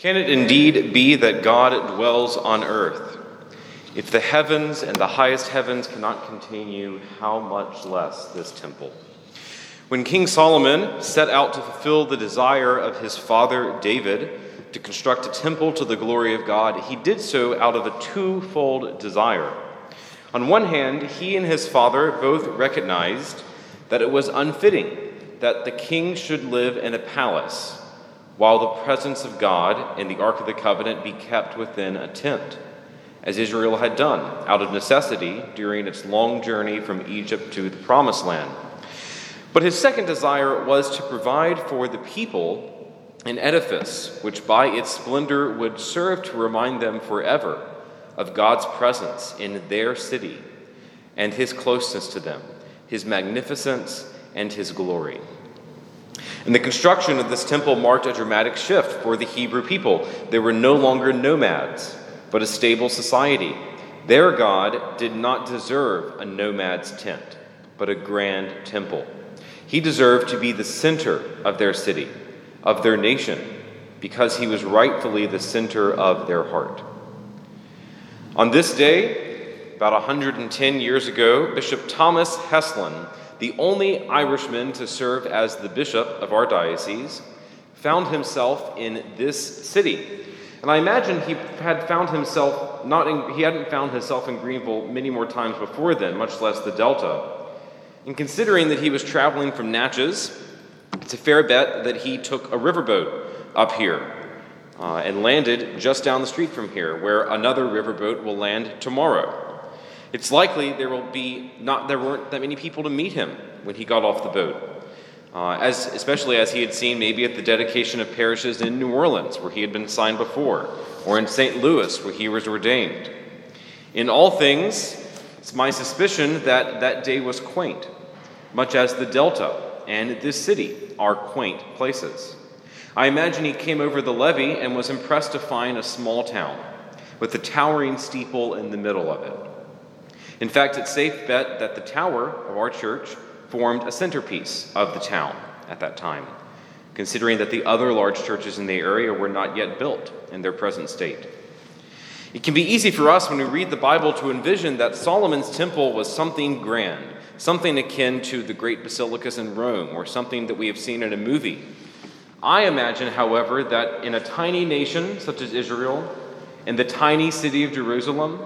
Can it indeed be that God dwells on earth? If the heavens and the highest heavens cannot contain you, how much less this temple? When King Solomon set out to fulfill the desire of his father David to construct a temple to the glory of God, he did so out of a twofold desire. On one hand, he and his father both recognized that it was unfitting that the king should live in a palace while the presence of God in the Ark of the Covenant be kept within a tent, as Israel had done out of necessity during its long journey from Egypt to the Promised Land. But his second desire was to provide for the people an edifice which by its splendor would serve to remind them forever of God's presence in their city and his closeness to them, his magnificence and his glory. And the construction of this temple marked a dramatic shift for the Hebrew people. They were no longer nomads, but a stable society. Their God did not deserve a nomad's tent, but a grand temple. He deserved to be the center of their city, of their nation, because he was rightfully the center of their heart. On this day, about 110 years ago, Bishop Thomas Heslin the only Irishman to serve as the bishop of our diocese, found himself in this city. And I imagine he had found himself not in, he hadn't found himself in Greenville many more times before then, much less the Delta. And considering that he was traveling from Natchez, it's a fair bet that he took a riverboat up here uh, and landed just down the street from here, where another riverboat will land tomorrow. It's likely there will be not there weren't that many people to meet him when he got off the boat, uh, as especially as he had seen maybe at the dedication of parishes in New Orleans where he had been signed before, or in St. Louis where he was ordained. In all things, it's my suspicion that that day was quaint, much as the Delta and this city are quaint places. I imagine he came over the levee and was impressed to find a small town with a towering steeple in the middle of it. In fact, it's safe bet that the tower of our church formed a centerpiece of the town at that time, considering that the other large churches in the area were not yet built in their present state. It can be easy for us when we read the Bible to envision that Solomon's temple was something grand, something akin to the great basilicas in Rome, or something that we have seen in a movie. I imagine, however, that in a tiny nation such as Israel, in the tiny city of Jerusalem,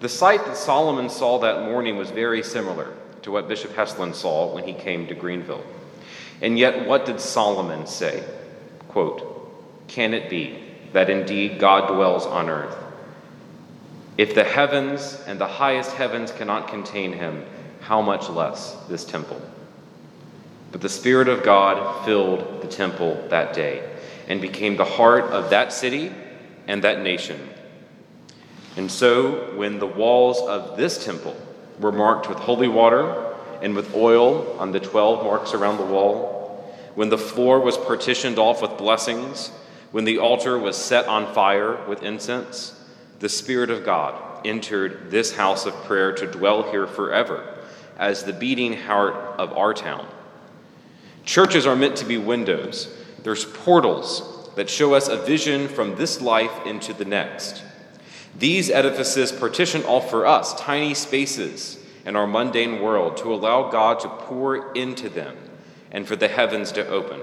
the sight that Solomon saw that morning was very similar to what Bishop Heslin saw when he came to Greenville. And yet, what did Solomon say? Quote, Can it be that indeed God dwells on earth? If the heavens and the highest heavens cannot contain him, how much less this temple? But the Spirit of God filled the temple that day and became the heart of that city and that nation and so, when the walls of this temple were marked with holy water and with oil on the 12 marks around the wall, when the floor was partitioned off with blessings, when the altar was set on fire with incense, the Spirit of God entered this house of prayer to dwell here forever as the beating heart of our town. Churches are meant to be windows, there's portals that show us a vision from this life into the next. These edifices partition off for us tiny spaces in our mundane world to allow God to pour into them and for the heavens to open.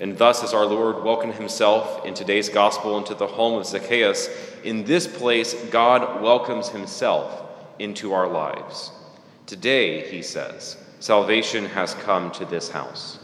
And thus, as our Lord welcomed himself in today's gospel into the home of Zacchaeus, in this place, God welcomes himself into our lives. Today, he says, salvation has come to this house.